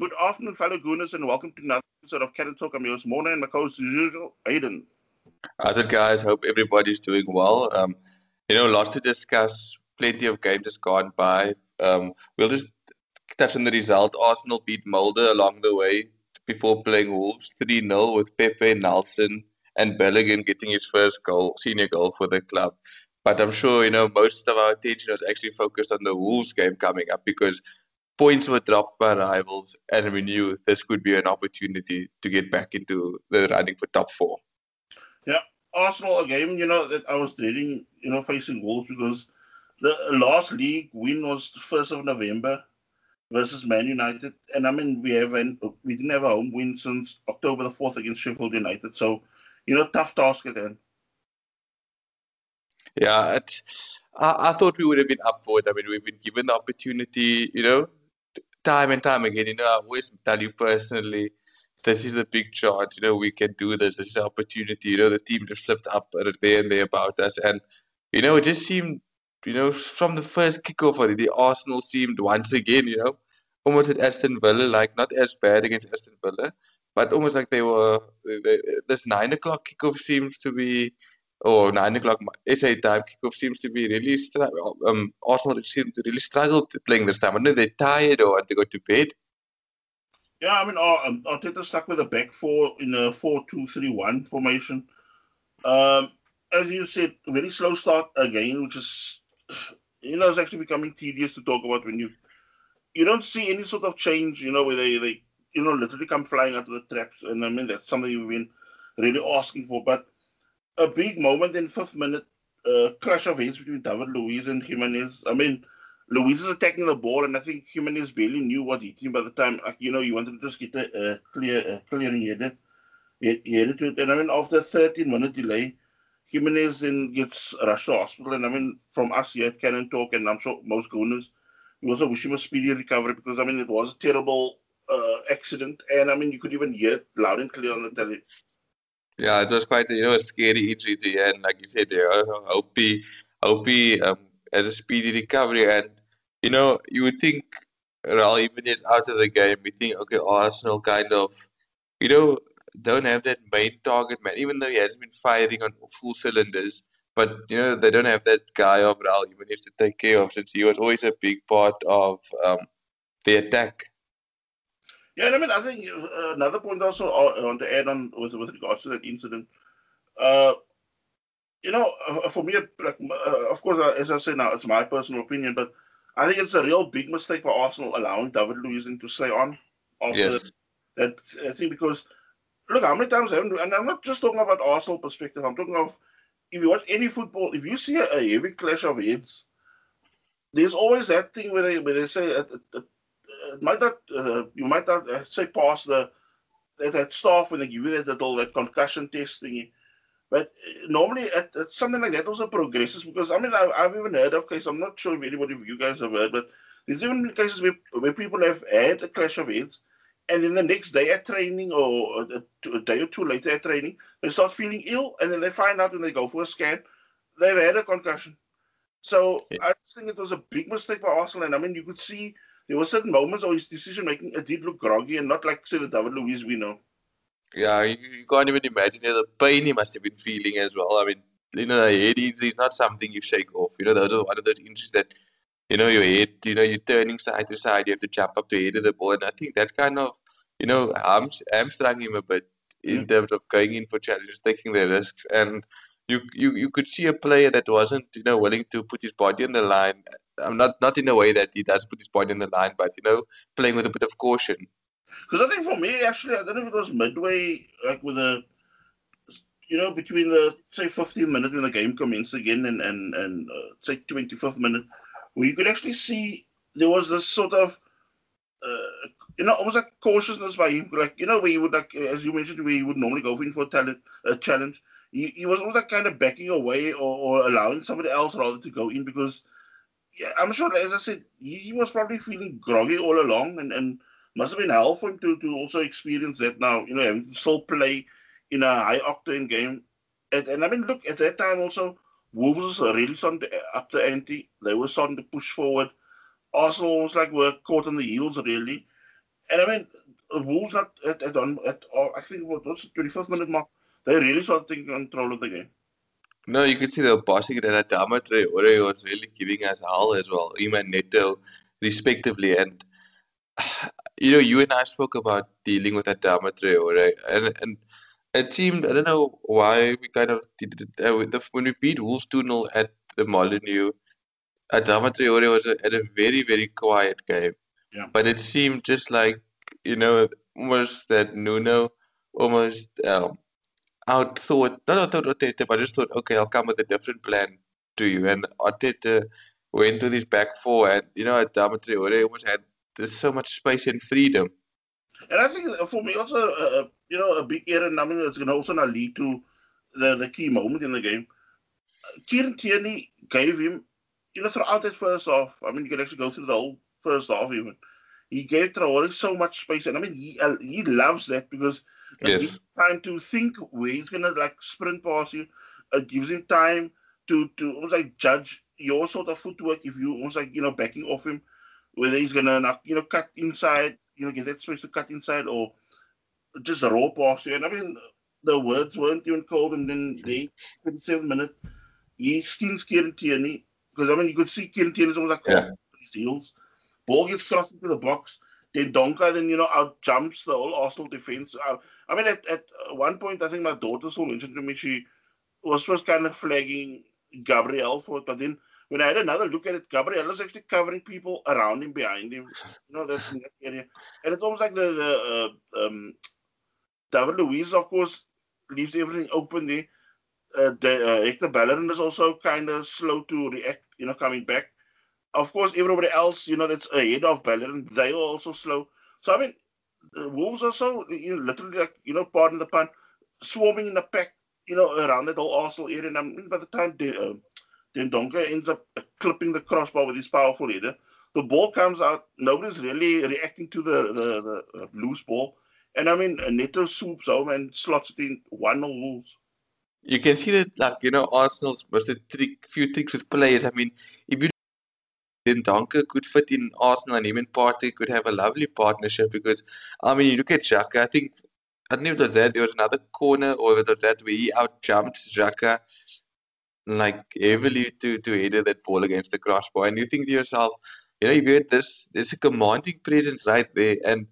Good afternoon, fellow Gooners, and welcome to another episode of and Talk. I'm your host, Mona, and my co-host, as usual, Aiden. How's it, guys? Hope everybody's doing well. Um, you know, lots to discuss. Plenty of games has gone by. Um, we'll just touch on the result. Arsenal beat Molde along the way before playing Wolves 3 0 with Pepe Nelson and Balogun getting his first goal, senior goal for the club. But I'm sure, you know, most of our attention was actually focused on the Wolves game coming up because points were dropped by rivals and we knew this could be an opportunity to get back into the running for top four. Yeah, Arsenal a game, you know, that I was dreading, you know, facing Wolves because the last league win was the 1st of November versus Man United. And I mean, we haven't we didn't have a home win since October the 4th against Sheffield United. So, you know, tough task again. Yeah, I, I thought we would have been up for it. I mean, we've been given the opportunity, you know, time and time again. You know, I always tell you personally, this is a big chance. You know, we can do this. This is an opportunity. You know, the team just flipped up there and there about us, and you know, it just seemed, you know, from the first kickoff already, Arsenal seemed once again, you know, almost at Aston Villa, like not as bad against Aston Villa, but almost like they were. They, this nine o'clock kickoff seems to be or nine o'clock SA time kickoff seems to be really um Arsenal seem to really struggle to playing this time. I know they're tired or to go to bed. Yeah, I mean, uh, um, Arteta stuck with a back four in a four-two-three-one formation. Um, as you said, very slow start again, which is, you know, it's actually becoming tedious to talk about when you you don't see any sort of change, you know, where they, they you know, literally come flying out of the traps. And I mean, that's something you've been really asking for. But a big moment in fifth minute, uh, clash of heads between David Luiz and Jimenez. I mean, Luiz is attacking the ball, and I think Jimenez barely knew what he did by the time, like, you know, he wanted to just get a, clear, a clearing header. He, he headed to it. And I mean, after a 13 minute delay, Jimenez then gets rushed to hospital. And I mean, from us here at Cannon Talk, and I'm sure most Gooners, we also wish him a speedy recovery because, I mean, it was a terrible uh, accident. And I mean, you could even hear it loud and clear on the telly. Yeah, it was quite you know a scary injury to end. Like you said, there, he, hope he um, has a speedy recovery. And you know, you would think Raul is out of the game. We think, okay, Arsenal kind of, you know, don't have that main target man, even though he hasn't been firing on full cylinders. But you know, they don't have that guy of Raul has to take care of since he was always a big part of um, the attack. Yeah, and I mean, I think uh, another point also uh, I want to add on with, with regards to that incident. Uh, you know, uh, for me, like, uh, of course, uh, as I say now, it's my personal opinion, but I think it's a real big mistake for Arsenal allowing David Luiz to stay on after yes. that thing because look, how many times haven't and I'm not just talking about Arsenal perspective. I'm talking of if you watch any football, if you see a, a heavy clash of heads, there's always that thing where they where they say might not uh, you might not uh, say pass the that, that staff when they give you that all that concussion testing. But normally, it, it's something like that also progresses because I mean I, have even heard of cases. I'm not sure if anybody of you guys have heard, but there's even cases where, where people have had a clash of heads, and then the next day at training or a, a day or two later at training, they start feeling ill, and then they find out when they go for a scan, they've had a concussion. So yeah. I think it was a big mistake by Arsenal, and I mean you could see there were certain moments of his decision making it did look groggy and not like say the David Luiz we know. Yeah, you, you can't even imagine the pain he must have been feeling as well. I mean, you know, a head injury is not something you shake off. You know, those are one of those injuries that, you know, your head, you know, you're turning side to side, you have to jump up to head of the ball. And I think that kind of, you know, hamstrung him a bit in mm. terms of going in for challenges, taking the risks. And you, you, you could see a player that wasn't, you know, willing to put his body on the line I'm not not in a way that he does put his body in the line, but you know, playing with a bit of caution. Because I think for me, actually, I don't know if it was midway, like with a, you know, between the say 15 minutes when the game commenced again and and and uh, say 25th minute, where you could actually see there was this sort of. Uh, you know, almost like cautiousness by him, like you know, where he would like, as you mentioned, where he would normally go in for a talent, a challenge. He, he was almost like kind of backing away or, or allowing somebody else rather to go in because yeah, I'm sure, as I said, he, he, was probably feeling groggy all along, and, and must have been hell for him to, to also experience that now, you know, having to still play in a high octane game. And, and I mean, look, at that time also, Wolves really starting to uh, up the ante. They were starting to push forward. Arsenal was like were caught on the heels, really. And I mean, Wolves not at, at, on, at oh, I think what was the 25th minute mark, they really started taking control of the game. No, you could see they were passing it, and Adama Traore was really giving us hell as well. Him and Neto, respectively. And, you know, you and I spoke about dealing with Adama Traore, and, and it seemed, I don't know why we kind of did it. Uh, when we beat Wolves 2 0 at the Molineux, Adama Traore was a, at a very, very quiet game. Yeah. But it seemed just like, you know, almost that Nuno almost um, outthought, not outthought Arteta, but I just thought, okay, I'll come with a different plan to you. And Arteta went to this back four, and, you know, at Adama Traore almost had there's so much space and freedom. And I think for me also, uh, you know, a big error, I mean, it's going to also not lead to the, the key moment in the game. Kieran Tierney gave him, you know, throughout that first half, I mean, you can actually go through the whole first half even. He gave Traore so much space, and I mean, he uh, he loves that because Yes. time to think where he's gonna like sprint past you. It gives him time to to almost like judge your sort of footwork if you almost like you know backing off him, whether he's gonna you know cut inside, you know get that space to cut inside or just raw past you. And I mean, the words weren't even cold, and then they 27 minute he skins Kieran Tierney because I mean you could see Kieran Tierney's almost like Yeah. his heels. Ball gets crossed into the box. Dendoncker then you know out jumps the whole Arsenal defense. Uh, I mean at, at one point I think my daughter still mentioned to me she was first kind of flagging Gabriel for it, but then when I had another look at it, Gabriel was actually covering people around him, behind him. You know that's in that area, and it's almost like the the uh, um, David Luiz, of course, leaves everything open there. Uh, the, uh, Hector Bellerin is also kind of slow to react, you know, coming back. Of course, everybody else, you know, that's ahead of Bellerin, they are also slow. So, I mean, Wolves are so, you know, literally, like, you know, pardon the pun, swarming in the pack, you know, around that whole Arsenal area. And I mean, by the time De, uh, Dendoncker ends up clipping the crossbar with his powerful header, the ball comes out. Nobody's really reacting to the, the, the uh, loose ball. And I mean, Neto swoops home and slots it in 1 0 Wolves. You can see that, like, you know, Arsenal's a trick, few tricks with players. I mean, if you Dendoncker could fit in Arsenal and him and Partey could have a lovely partnership because, I mean, you look at Xhaka, I think, I don't know if it was that, there was another corner or it was that where he out jumped Xhaka like heavily to, to header that ball against the crossbar. And you think to yourself, you know, you had this, there's a commanding presence right there. And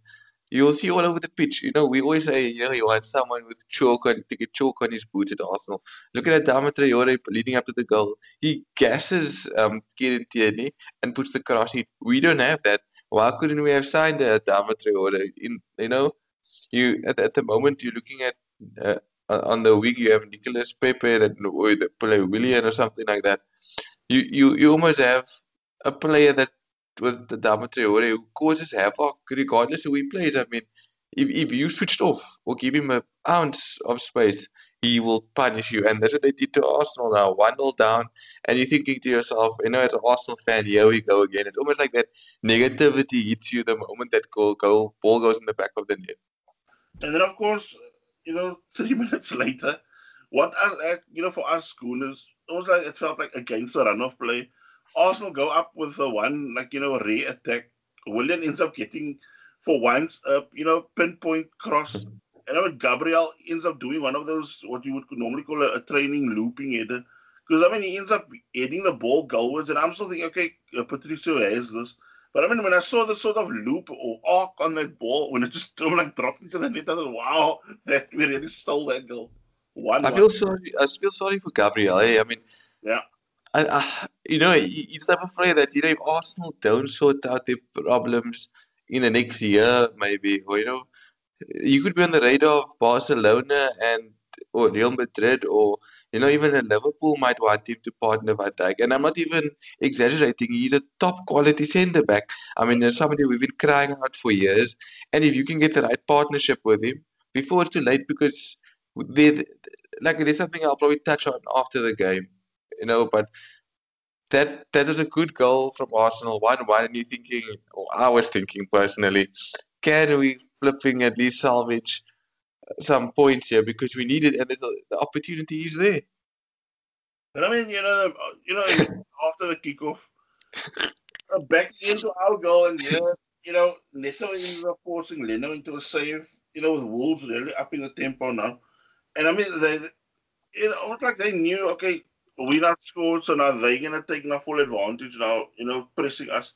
you'll see all over the pitch. You know, we always say, you know, you want someone with chalk on, to get chalk on his boots at Arsenal. Look at Adama Traore leading up to the goal. He gashes um, Kieran Tierney and puts the cross in. We don't have that. Why couldn't we have signed uh, Adama Traore? In you know, you at, at the moment you're looking at uh, on the wing you have Nicholas Pepe and or the play Willian or something like that. You you you almost have a player that with the Adama Traore who causes havoc regardless who he plays. I mean, if if you switched off or give him an ounce of space, he will punish you. And that's what they did to Arsenal now. 1 0 down. And you're thinking to yourself, you know, as an Arsenal fan, here we go again. It's almost like that negativity hits you the moment that goal, goal ball goes in the back of the net. And then, of course, you know, three minutes later, what uh, you know, for us schooners, it was like it felt like against the run of play. Arsenal go up with the one, like you know, re attack. Willian ends up getting for once, a, you know, pinpoint cross. And I mean, Gabriel ends up doing one of those what you would normally call a, a training looping header. Because I mean, he ends up heading the ball goalwards, and I'm still thinking, okay, uh, Patricio has this. But I mean, when I saw the sort of loop or arc on that ball, when it just like dropped into the net, I thought, wow, that we really stole that goal. One. I one. feel sorry. I feel sorry for Gabriel. Eh? I mean, Yeah. You know, he- he's of player that you know, if Arsenal don't sort out their problems in the next year, maybe, or you know, you could be on the radar of Barcelona and or Real Madrid, or you know, even a Liverpool might want him to partner with Dijk. And I'm not even exaggerating. He's a top quality centre back. I mean, there's somebody we've been crying out for years. And if you can get the right partnership with him before it's too late, because they like there's something I'll probably touch on after the game, you know. But that that is a good goal from Arsenal, one one, and you're thinking, or I was thinking personally, can we flipping at least salvage some points here because we need it, and there's a, the opportunity is there. But I mean, you know, you know, after the kickoff, uh, back into our goal, and yeah, you know, Neto ended up forcing Leno into a save, you know, with Wolves really upping the tempo now. And I mean, they, you know, it's like they knew, okay, we not scored, so now they're to take now full advantage now, you know, pressing us.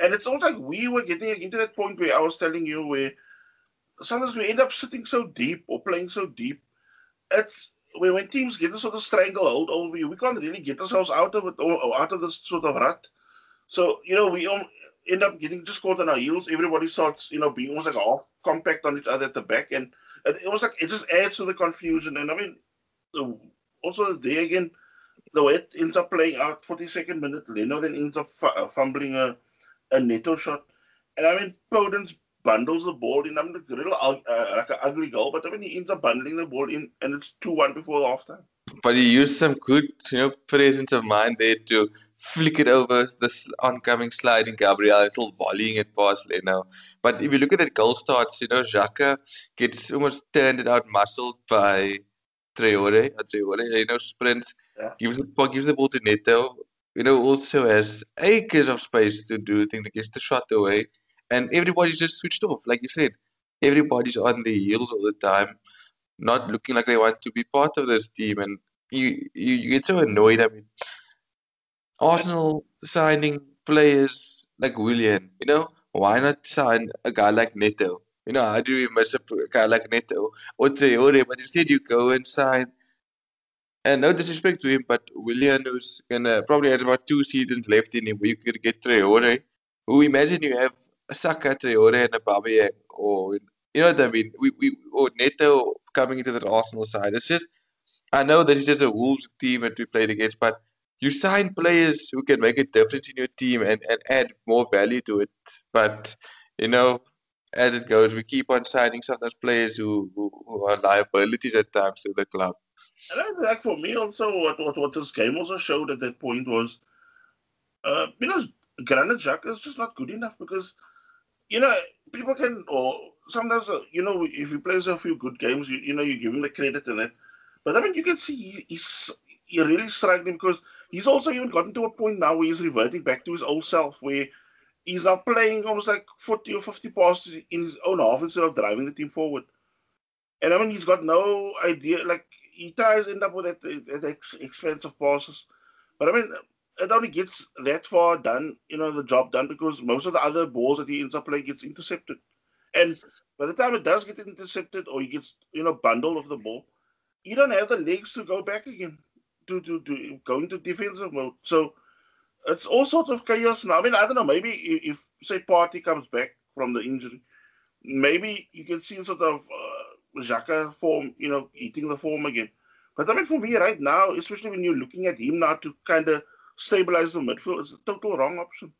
And it's almost like we were getting into that point where I was telling you where sometimes we end up sitting so deep or playing so deep. It's when, when teams get a sort of stranglehold over you, we can't really get ourselves out of it or, out of this sort of rut. So, you know, we end up getting just caught on our heels. Everybody starts, you know, being almost like half compact on each other at the back. And it, was like, it just adds to the confusion. And I mean, also there again, the way it ends up playing out, 42nd minute, Leno then ends up f- fumbling a, a Neto shot. And I mean, Podence bundles the ball in. I mean, a little uh, like an ugly goal, but I mean, he ends up bundling the ball in, and it's 2 1 before the halftime. But he used some good, you know, presence of mind there to flick it over this oncoming sliding Gabriel, little volleying it past Leno. But if you look at the goal starts, you know, Xhaka gets almost turned out muscled by Traore, uh, Traore, you know, sprints, gives, the, gives the ball to Neto, you know, also has acres of space to do things, gets the shot away, and everybody's just switched off. Like you said, everybody's on the heels all the time, not looking like they want to be part of this team, and you you, you get so annoyed. I mean, Arsenal signing players like Willian. you know, why not sign a guy like Neto? You know, how do you miss a guy like Neto or Traore? But instead, you go and sign. And no disrespect to him, but Willian, who's gonna probably has about two seasons left in him, where you could get Traore. Who imagine you have a Saka, Traore, and a Aubameyang, or you know what I mean? We we or Neto coming into the Arsenal side. It's just I know this is just a Wolves team that we played against, but you sign players who can make a difference in your team and, and add more value to it. But, you know, as it goes, we keep on signing sometimes players who, who, who are liabilities at times to the club. And think for me also, what, what, what this game also showed at that point was, uh, you know, Granit Xhaka is just not good enough because, you know, people can, or sometimes, uh, you know, if he plays a few good games, you, you know, you give him the credit and that. But I mean, you can see he, he's really struggling because he's also even gotten to a point now where he's reverting back to his old self, where he's now playing almost like 40 or 50 passes in his own half instead of driving the team forward. And I mean, he's got no idea. Like, he to end up with that, that expensive passes. But I mean, it only gets that far done, you know, the job done because most of the other balls that he ends up playing gets intercepted. And by the time it does get intercepted or he gets, you know, bundled of the ball, you don't have the legs to go back again to, to, to go into defensive mode. So it's all sorts of chaos now. I mean, I don't know. Maybe if, if say Partey comes back from the injury, maybe you can see sort of uh, Xhaka form, you know, eating the form again. But I mean, for me right now, especially when you're looking at him now to kind of stabilize the midfield, it's a total wrong option.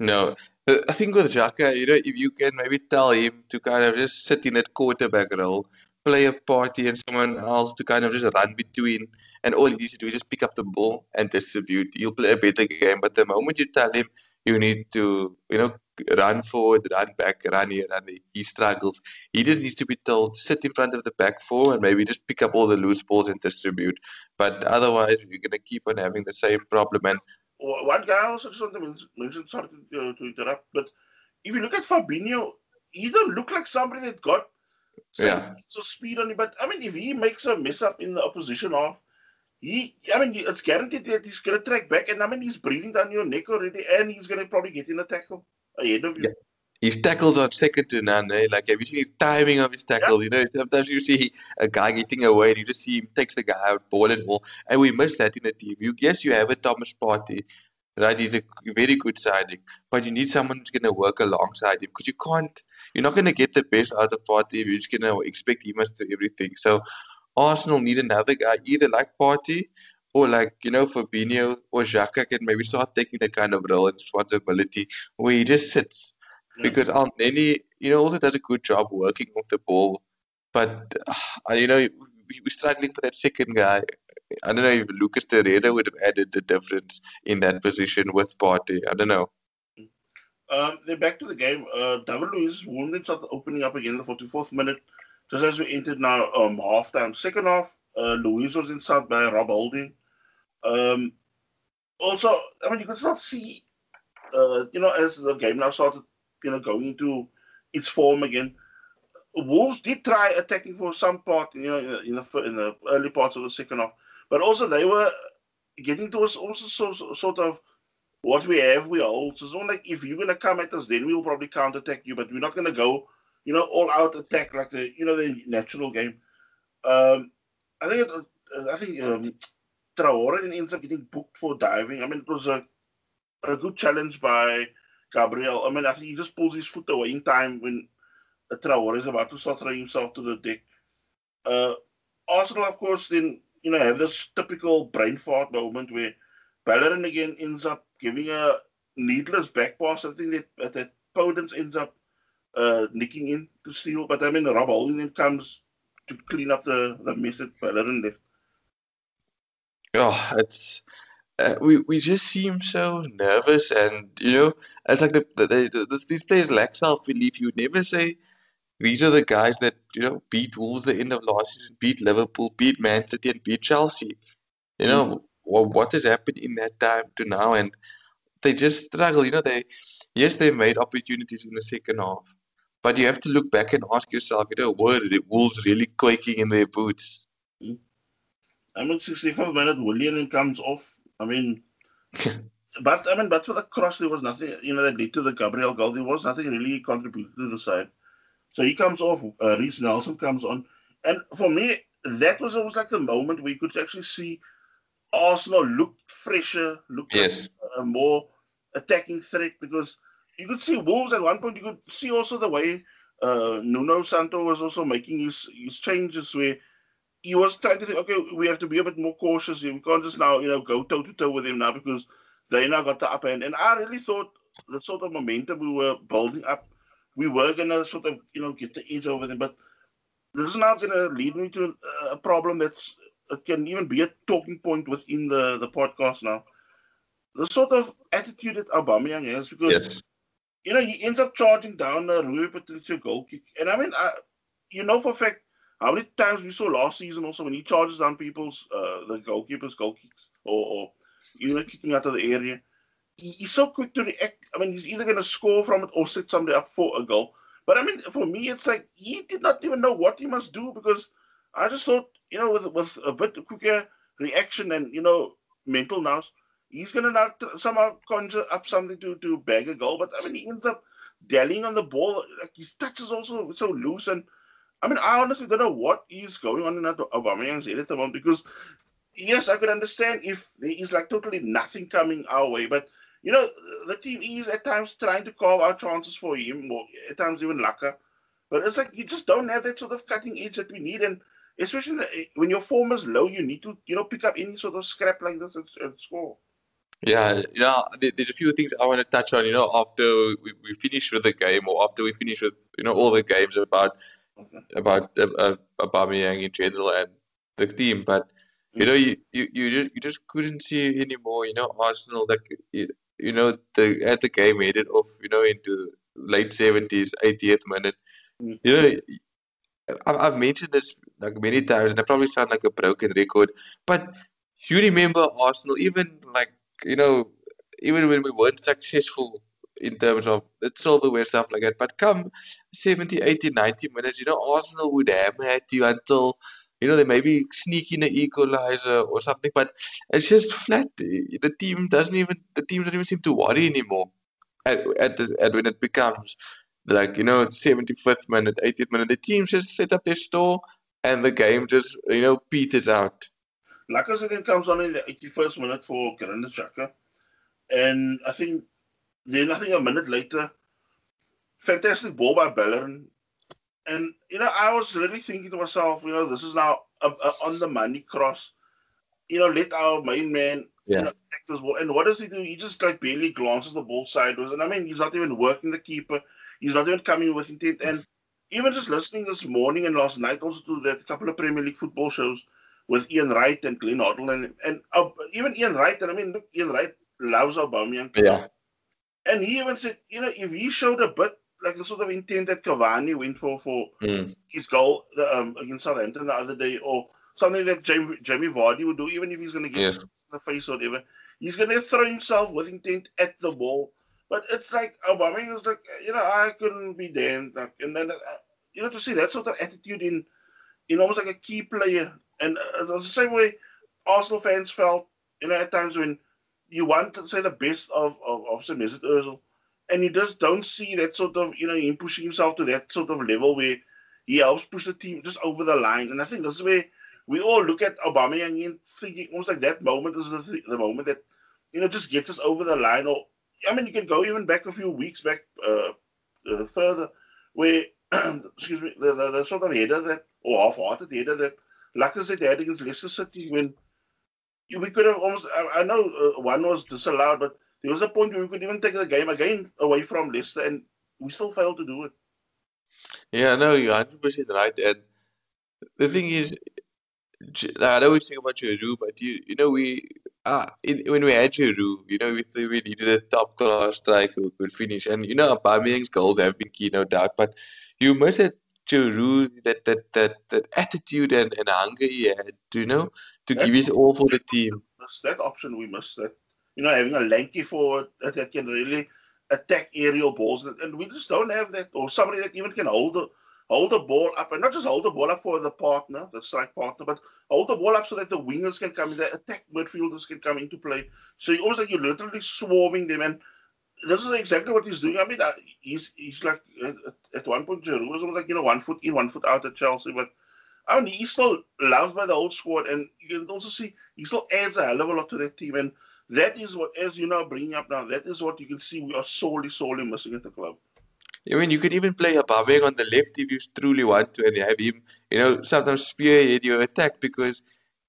No, I think with Xhaka, you know, if you can maybe tell him to kind of just sit in that quarterback role, play a Partey and someone else to kind of just run between and all he needs to do is just pick up the ball and distribute. He'll play a better game. But the moment you tell him you need to, you know, run forward, run back, run here, run there, he struggles. He just needs to be told, sit in front of the back four and maybe just pick up all the loose balls and distribute. But otherwise, you're going to keep on having the same problem. And one guy also just want to mention, sorry to, uh, to interrupt, but if you look at Fabinho, he don't look like somebody that got yeah. so speed on him. But I mean, if he makes a mess up in the opposition half, he, I mean, it's guaranteed that he's going to track back, and I mean, he's breathing down your neck already, and he's going to probably get in a tackle ahead of you. Yeah. His tackles are second to none. Eh? Like, have you seen his timing of his tackle? Yeah. You know, sometimes you see a guy getting away, and you just see him takes the guy out, ball and all, and we miss that in the team. You yes, you have a Thomas Partey, right? He's a very good signing, but you need someone who's going to work alongside him because you can't. You're not going to get the best out of Partey if you're just going to expect him to do everything. So Arsenal need another guy, either like Partey or like, you know, Fabinho or Xhaka can maybe start taking that kind of role and responsibility where he just sits. Yeah. Because Elneny, you know, also does a good job working off the ball. But, uh, you know, we're struggling for that second guy. I don't know if Lucas Torreira would have added the difference in that position with Partey. I don't know. Um, then back to the game. Uh, David Luiz wounded started opening up again in the 44th minute just as we entered now um, half time. Second half, uh, Luiz was inside by Rob Holding. Um, also, I mean, you could start see, uh, you know, as the game now started you know, going into its form again. Wolves did try attacking for some part, you know, in the in the early parts of the second half, but also they were getting towards also so, sort of what we have, we hold. So it's not like if you're gonna come at us, then we'll probably counter attack you, but we're not gonna go, you know, all out attack like the you know the natural game. Um, I think it, uh, I think um, Traore then ends up getting booked for diving. I mean, it was a a good challenge by Gabriel. I mean, I think he just pulls his foot away in time when Traore is about to start throwing himself to the deck. Uh, Arsenal, of course, then you know have this typical brain fart moment where Bellerin again ends up giving a needless back pass. I think that that Podence ends up uh, nicking in to steal, but I mean Rob Holding comes to clean up the the mess that Bellerin left. Oh, it's uh, we we just seem so nervous, and you know, it's like the, the, the, these players lack self belief. You never say these are the guys that you know beat Wolves the end of last season, beat Liverpool, beat Man City, and beat Chelsea. You know mm. what what has happened in that time to now, and they just struggle. You know, they yes they made opportunities in the second half, but you have to look back and ask yourself, you know, were the Wolves really quaking in their boots? Mm. I mean, 65 minute Willian comes off I mean, but I mean, but for the cross, there was nothing. You know, that led to the Gabriel goal. There was nothing really contributed to the side. So he comes off. Uh, Reiss Nelson comes on, and for me, that was almost like the moment where you could actually see Arsenal look fresher, look yes. like a more attacking threat because you could see Wolves at one point. You could see also the way uh, Nuno Santo was also making his his changes where he was trying to think, okay, we have to be a bit more cautious. We can't just now, you know, go toe to toe with him now because they now got the upper hand. And I really thought the sort of momentum we were building up, we were gonna sort of, you know, get the edge over them. But this is now gonna lead me to a problem that's it can even be a talking point within the the podcast now. The sort of attitude that Aubameyang has because. Yes. You know, he ends up charging down a Rui Patricio goal kick. And I mean, I, you know for a fact, how many times we saw last season also when he charges down people's uh, the goalkeepers goal kicks or, or you know kicking out of the area. He, he's so quick to react. I mean, he's either going to score from it or set somebody up for a goal. But I mean, for me, it's like he did not even know what he must do because I just thought, you know, with with a bit quicker reaction and you know mental now, he's going to now somehow conjure up something to to bag a goal. But I mean, he ends up dallying on the ball. Like his touch is also so loose and I mean, I honestly don't know what is going on in Aubameyang's head at the moment because, yes, I could understand if there is like totally nothing coming our way, but you know, the team is at times trying to carve out chances for him, or at times even Laka. But it's like you just don't have that sort of cutting edge that we need, and especially eh, when your form is low, you need to you know pick up any sort of scrap like this and, and score. Yeah, yeah. There's a few things I want to touch on. You know, after we, we finish with the game, or after we finish with you know all the games about about uh, uh, Aubameyang in general and the team, but you know, you, you, you, just, you just couldn't see anymore. You know, Arsenal like you, you know the at the game headed off. You know, into late seventies, 80th minute. Mm. You know, I've mentioned this like many times, and I probably sound like a broken record, but you remember Arsenal, even like you know, even when we weren't successful in terms of it's silverware stuff like that. But come 70, 80, 90 minutes, you know, Arsenal would hammer at you until you know they maybe sneak in an equalizer or something. But it's just flat. The team doesn't even the team doesn't even seem to worry anymore. At at, at when it becomes like you know 75th minute, 80th minute, the team just set up their store and the game just you know peters out. Lacazette then comes on in the 81st minute for Granit Xhaka. And I think then I think a minute later, fantastic ball by Bellerin. And, you know, I was really thinking to myself, you know, this is now a, a on the money cross. You know, let our main man yeah. you know, this ball. And what does he do? He just like barely glances the ball sideways. And I mean, he's not even working the keeper. He's not even coming with intent. And even just listening this morning and last night also to that couple of Premier League football shows with Ian Wright and Glenn Hoddle and and uh, even Ian Wright. And I mean, look, Ian Wright loves Aubameyang. Yeah. And he even said, you know, if he showed a bit like the sort of intent that Cavani went for for mm. his goal um, against Southampton the other day, or something that Jamie, Jamie Vardy would do, even if he's going to get yeah. in the face or whatever, he's going to throw himself with intent at the ball. But it's like Aubameyang is like you know I couldn't be there, and, and then uh, you know to see that sort of attitude in in almost like a key player, and uh, the same way Arsenal fans felt you know at times when you want to say the best of of, of say Mesut Ozil, and you just don't see that sort of you know him pushing himself to that sort of level where he helps push the team just over the line, and I think this is where we all look at Aubameyang and thinking almost like that moment is the, the moment that you know just gets us over the line. Or I mean, you can go even back a few weeks back uh, uh, further, where excuse me, the, the, the, sort of header that or half-hearted header that Lacazette had against Leicester City when we could have almost. I, I know uh, one was disallowed, but there was a point where we could even take the game again away from Leicester, and we still failed to do it. Yeah, no, you're hundred percent right. And the thing is, I always think about Giroud, but you you know we uh, in, when we had Giroud, you know we we needed a top class striker who could finish, and you know Aubameyang's goals have been key, no doubt. But you must have Giroud that that that that attitude and, and hunger he had, you know, to that, give his all for the team. That option we must that you know having a lanky forward that, that can really attack aerial balls, and we just don't have that, or somebody that even can hold the hold the ball up, and not just hold the ball up for the partner, the strike partner, but hold the ball up so that the wingers can come in, the attack midfielders can come into play. So you almost like you're literally swarming them, and this is exactly what he's doing. I mean, uh, he's he's like at, at one point, Giroud was like you know one foot in, one foot out at Chelsea, but. I mean, he's still loved by the old squad, and you can also see he still adds a hell of a lot to that team. And that is what, as you know, bringing up now, that is what you can see we are sorely, sorely missing at the club. I mean, you could even play Aubameyang on the left if you truly want to, and have him, you know, sometimes spearhead your attack because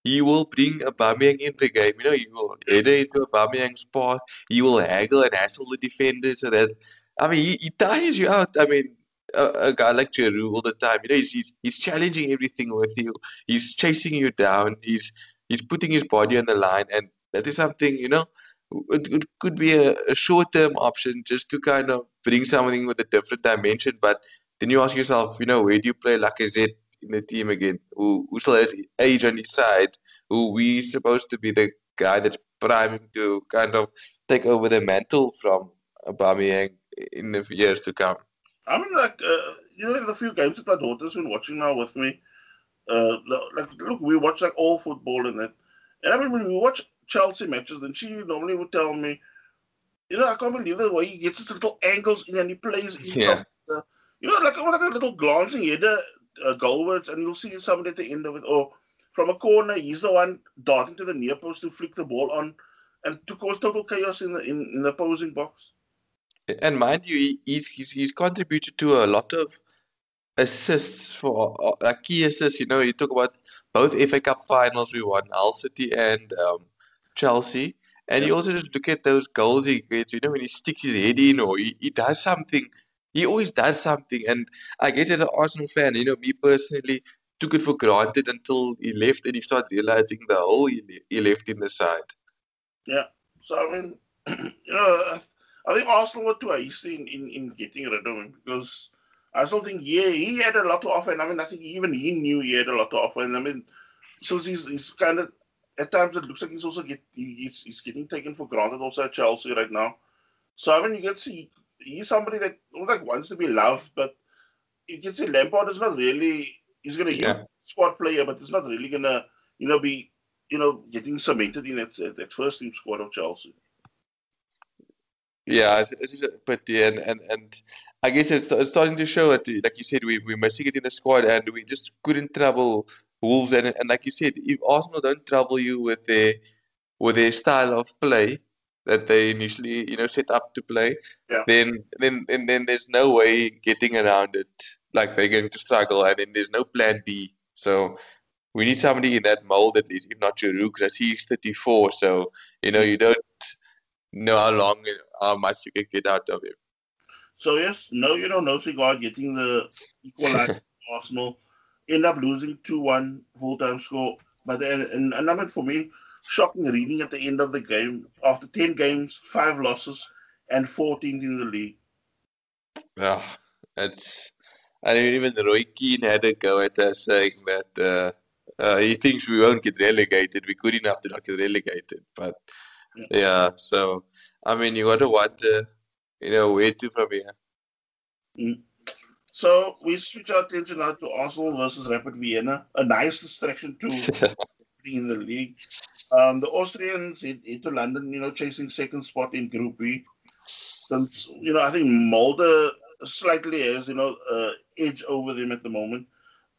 he will bring Aubameyang in the game. You know, he will head into Aubameyang's path. He will haggle and hassle the defenders so that, I mean, he, he tires you out. I mean, a, a, guy like Giroud all the time, you know, he's, he's, he's challenging everything with you. He's chasing you down. He's he's putting his body on the line, and that is something, you know, it, it could be a, a short term option just to kind of bring something with a different dimension. But then you ask yourself, you know, where do you play Lacazette in the team again? Who, who still has age on his side? Who we supposed to be the guy that's priming to kind of take over the mantle from Aubameyang in the years to come. I mean, like, uh, you know, the few games that my daughter's been watching now with me, uh, like, look, we watch like all football and that. And I mean, when we watch Chelsea matches, then she normally would tell me, you know, I can't believe the way he gets his little angles in and he plays in yeah. some, uh, you know, like, like a little glancing header uh, goalwards, and you'll see somebody at the end of it, or from a corner, he's the one darting to the near post to flick the ball on, and to cause total chaos in the in, in the opposing box. And mind you, he's, he's he's contributed to a lot of assists for uh, key assists. You know, you talk about both FA Cup finals we won, Hull City and um, Chelsea. And yeah. you also just look at those goals he gets, you know, when he sticks his head in or he, he does something. He always does something. And I guess as an Arsenal fan, you know, me personally took it for granted until he left and he started realizing the hole he, left in the side. Yeah. So, I mean, you know, I think Arsenal were too hasty in, in, in getting rid of him because I still think, yeah, he had a lot to offer. And I mean, I think even he knew he had a lot to offer. And I mean, since he's, he's kind of at times it looks like he's also get he's, he's getting taken for granted also at Chelsea right now. So I mean, you can see he's somebody that like wants to be loved, but you can see Lampard is not really he's gonna yeah. squad player, but it's not really gonna you know be you know getting cemented in that that first team squad of Chelsea. Yeah, it's, it's but yeah, and, and and I guess it's, it's starting to show that, like you said, we we're missing it in the squad, and we just couldn't trouble Wolves, and and like you said, if Arsenal don't trouble you with their with their style of play that they initially you know set up to play, yeah. then then then then there's no way getting around it. Like they're going to struggle, and then there's no plan B. So we need somebody in that mold at least, if not Giroud, because he's 34. So you know you don't know how long how much you can get out of him. So yes, no, you don't know, no cigar getting the equalizer Arsenal end up losing 2 1 full time score. But then, and, and I mean, for me, shocking reading at the end of the game. After 10 games, five losses, and 14th in the league. Yeah, it's. I mean, even Roy Keane had a go at us saying that uh, uh, he thinks we won't get relegated. We're good enough to not get relegated. But yeah, yeah so I mean, you got to wonder you know, where to from here. Mm. So we switch our attention now to Arsenal versus Rapid Vienna. A nice distraction to in the league. Um, the Austrians hit to London, you know, chasing second spot in Group B. Since you know, I think Molde slightly has you know uh, edge over them at the moment.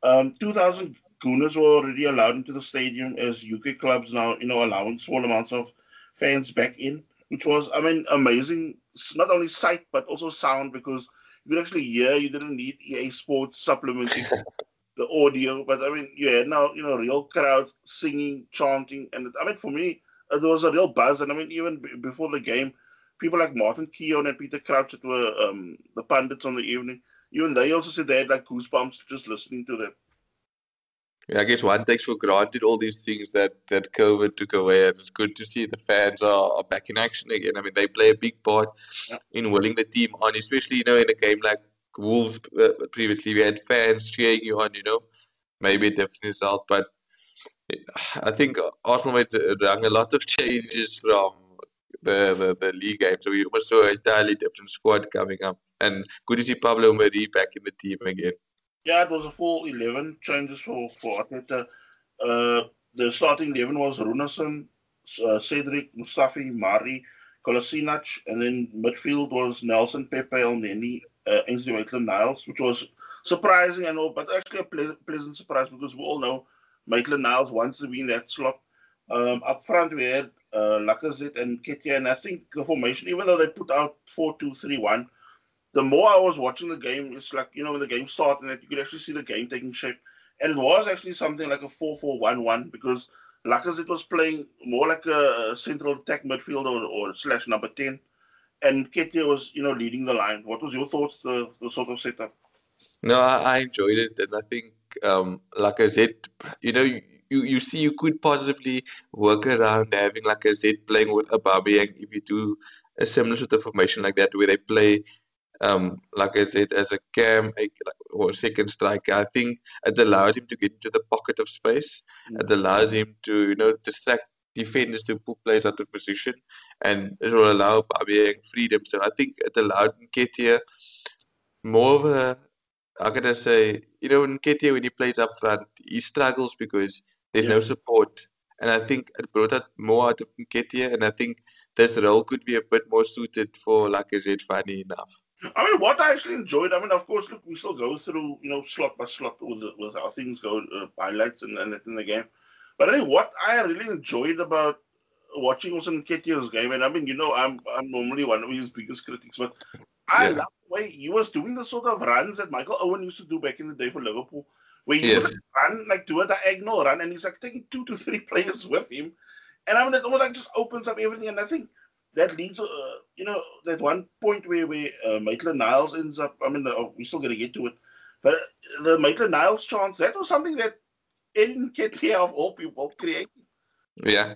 Um, 2,000 Gooners were already allowed into the stadium as UK clubs now you know allowing small amounts of fans back in, which was I mean amazing. Not only sight but also sound because you could actually hear. You didn't need EA Sports supplementing the audio, but I mean, you had now you know real crowd singing, chanting, and I mean for me uh, there was a real buzz. And I mean even b- before the game, people like Martin Keown and Peter Crouch that were um, the pundits on the evening. Even they also said they had like goosebumps just listening to them. Yeah, I guess one takes for granted all these things that, that COVID took away, and it's good to see the fans are, are back in action again. I mean, they play a big part Yeah. in willing the team on, especially you know in a game like Wolves. Uh, previously, we had fans cheering you on. You know, maybe a different result, but I think Arsenal made a lot of changes from the, the, the league game, so we almost saw an entirely different squad coming up, and good to see Pablo Mari back in the team again. Yeah, it was a full 11 changes for, for Arteta. Uh, the starting 11 was Runarsson, uh, Cedric, Mustafi, Mari, Kolasinac, and then midfield was Nelson, Pepe, Elneny, uh, Ainsley Maitland-Niles, which was surprising and all, but actually a ple- pleasant surprise because we all know Maitland-Niles wants to be in that slot. Um, up front, we had uh, Lacazette and Nketiah, and I think the formation, even though they put out 4-2-3-1, the more I was watching the game, it's like, you know, when the game started, that you could actually see the game taking shape. And it was actually something like a 4 4 1 1 because Lacazette was playing more like a central attack midfielder or, or slash number 10. And Nketiah was, you know, leading the line. What was your thoughts, the, the sort of setup? No, I, I enjoyed it, and I think, um, like I said, you know, you, you see you could possibly work around having like I said playing with a Aubameyang if you do a similar sort of formation like that where they play, um, like I said, as a cam a, or second striker. I think it allows him to get into the pocket of space. Mm. It allows him to you know distract defenders to put players out of position, and it will allow Aubameyang freedom. So I think it allowed Nketiah more of a how can I say, you know, in Nketiah when he plays up front, he struggles because there's no support. And I think it brought out more out of Nketiah, and I think this role could be a bit more suited for Lacazette, funny enough. I mean, what I actually enjoyed, I mean, of course, look, we still go through, you know, slot by slot with, with how things go, uh, highlights and, and that in the game. But I think what I really enjoyed about watching was Nketiah's game, and I mean, you know, I'm I'm normally one of his biggest critics, but I Yeah. love the way he was doing the sort of runs that Michael Owen used to do back in the day for Liverpool, where he Yes. would run like do a diagonal run, and he's like taking two to three players with him, and I mean, it almost like just opens up everything, and I think that leads, uh, you know, that one point where where uh, Maitland Niles ends up. I mean, uh, we're still going to get to it, but the Maitland Niles chance that was something that Eddie Nketiah of all people created. Yeah.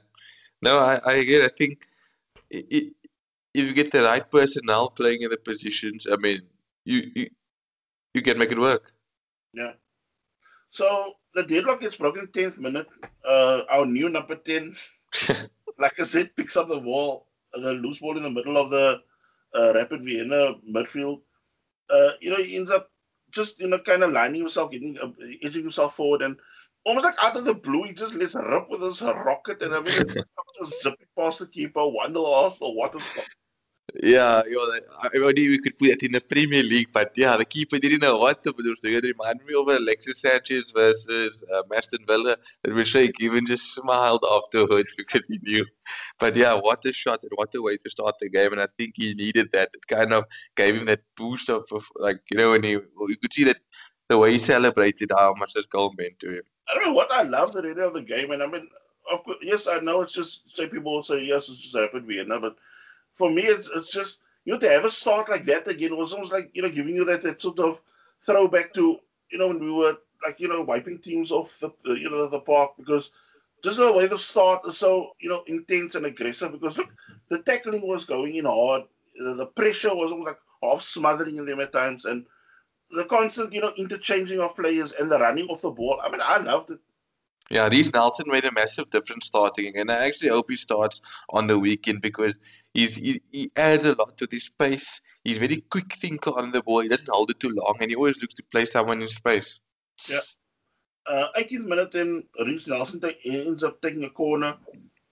No, I, I agree. I think i- i- if you get the right personnel playing in the positions, I mean, you you, you can make it work. Yeah. So the deadlock gets broken 10th minute. Uh, our new number 10, like I said, picks up the ball, the loose ball in the middle of the uh, Rapid Vienna midfield. Uh, you know, he ends up just, you know, kind of lining himself, getting, uh, edging himself forward, and almost like out of the blue, he just lets rip with his rocket, and I mean, just zipping past the keeper, one nil Arsenal, what a stop. Yeah, you know, I only we could put that in the Premier League, but yeah, the keeper didn't know what to do. So it reminded me of Alexis Sanchez versus um, Aston Villa. Was Sheikh even just smiled afterwards because he knew. But yeah, what a shot and what a way to start the game. And I think he needed that. It kind of gave him that boost of, of like, you know, when he, you could see that the way he celebrated how much this goal meant to him. I don't know what I love the idea of the game, and I mean, of course, yes, I know it's just say people will say yes, it's just Rapid Vienna, but for me, it's it's just you know to have a start like that again was almost like you know giving you that, that sort of throwback to you know when we were like you know wiping teams off the, the you know the park because just the way the start is so you know intense and aggressive because look the tackling was going in hard, the pressure was almost like half smothering them at times, and the constant you know interchanging of players and the running of the ball. I mean, I loved it. Yeah, Reiss Nelson made a massive difference starting, and I actually hope he starts on the weekend because he's he, he adds a lot to this pace. he's very quick thinker on the ball. He doesn't hold it too long, and he always looks to play someone in space. Yeah. Uh, 18th minute, then Reiss Nelson ends up taking a corner.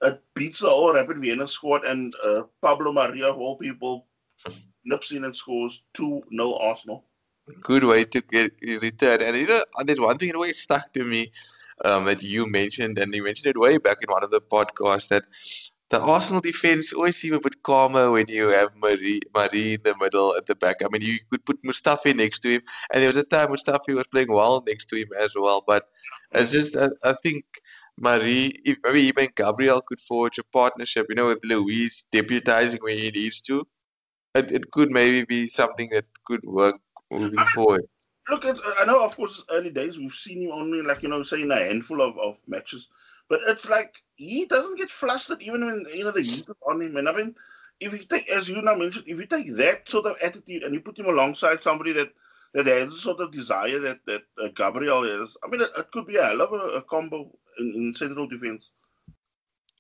It beats the whole Rapid Vienna squad, and uh, Pablo Maria, of all people, nips in and scores 2 0 Arsenal. Good way to get return. And you know, there's one thing that always stuck to me um, that you mentioned, and you mentioned it way back in one of the podcasts that the Arsenal defense always seem a bit calmer when you have Mari, Mari in the middle at the back. I mean, you could put Mustafi next to him, and there was a time Mustafi was playing well next to him as well. But it's just, I, I think Mari, if, maybe even Gabriel could forge a partnership, you know, with Luiz deputizing when he needs to. It, it could maybe be something that could work moving forward. Look, I know, of course, early days we've seen him only like you know, say in a handful of, of matches, but it's like he doesn't get flustered even when you know the heat is on him. And I mean, if you take, as you now mentioned, if you take that sort of attitude and you put him alongside somebody that that has the sort of desire that that uh, Gabriel is, I mean, it, it, could be a hell of a, a combo in, in, central defense.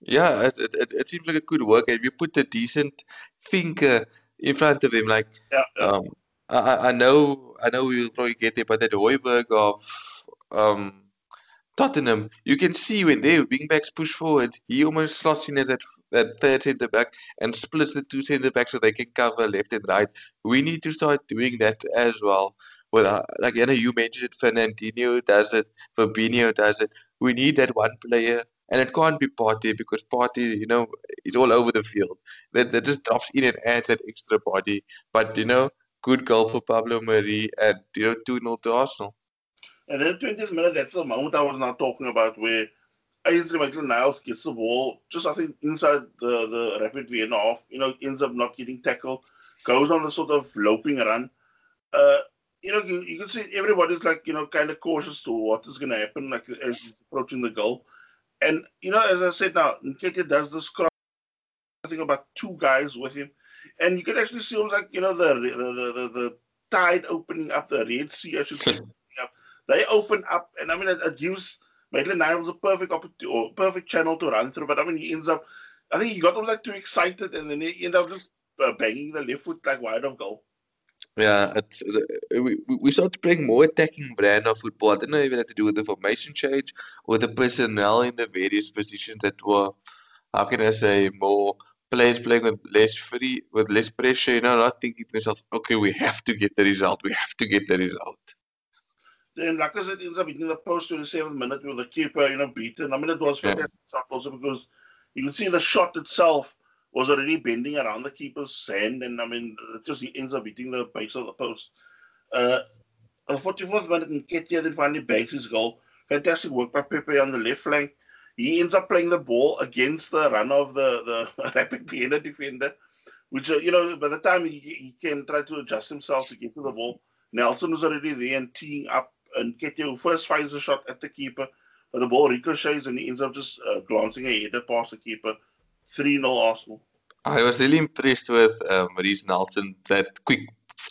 Yeah, it, it, it seems like it could work. If you put a decent thinker in front of him, like yeah, yeah. um, I, I know I know we'll probably get there, but that Højbjerg of um Tottenham, you can see when their wingbacks push forward, he almost slots in as that that third centre back and splits the two centre backs so they can cover left and right. We need to start doing that as well. Well, uh, like you know, you mentioned it, Fernandinho does it, Fabinho does it. We need that one player, and it can't be Partey because Partey, you know, is all over the field. That that just drops in and adds that extra body. But you know, good goal for Pablo Mari at you know 2 0 to Arsenal. And then 20th minute, that's the moment I was not talking about where Ainsley Maitland Niles gets the ball, just I think inside the, the Rapid Vienna off, you know, ends up not getting tackled, goes on a sort of loping run. Uh, you know, you, you, can see everybody's like, you know, kind of cautious to what is going to happen, like as he's approaching the goal. And, you know, as I said now, Nketiah does this cross, I think about two guys with him and you can actually see almost like you know the the the, the, the tide opening up, the Red Sea, I should say. they open up, and I mean, it, it gives Maitland Niles a perfect opportunity or perfect channel to run through. But I mean, he ends up, I think he got them like too excited, and then he ended up just uh, banging the left foot like wide of goal. Yeah, it's, we we started playing more attacking brand of football. I didn't know even have to do with the formation change or the personnel in the various positions that were, how can I say, more players playing with less free, with less pressure, you know, not thinking to themselves, okay, we have to get the result, we have to get the result. Then, like I said, ends up hitting the post in the seventh minute with the keeper, you know, beaten. I mean, it was fantastic yeah. shot also because you can see the shot itself was already bending around the keeper's hand, and I mean, it just he ends up hitting the base of the post. Uh, the 44th minute, Nketiah then finally bags his goal. Fantastic work by Pepe on the left flank he ends up playing the ball against the run of the, the Rapid Vienna defender, which, uh, you know, by the time he, he can try to adjust himself to get to the ball, Nelson was already there and teeing up, and Nketiah first finds a shot at the keeper, but the ball ricochets and he ends up just uh, glancing a header past the keeper. 3 0 Arsenal. I was really impressed with um, Reiss Nelson, that quick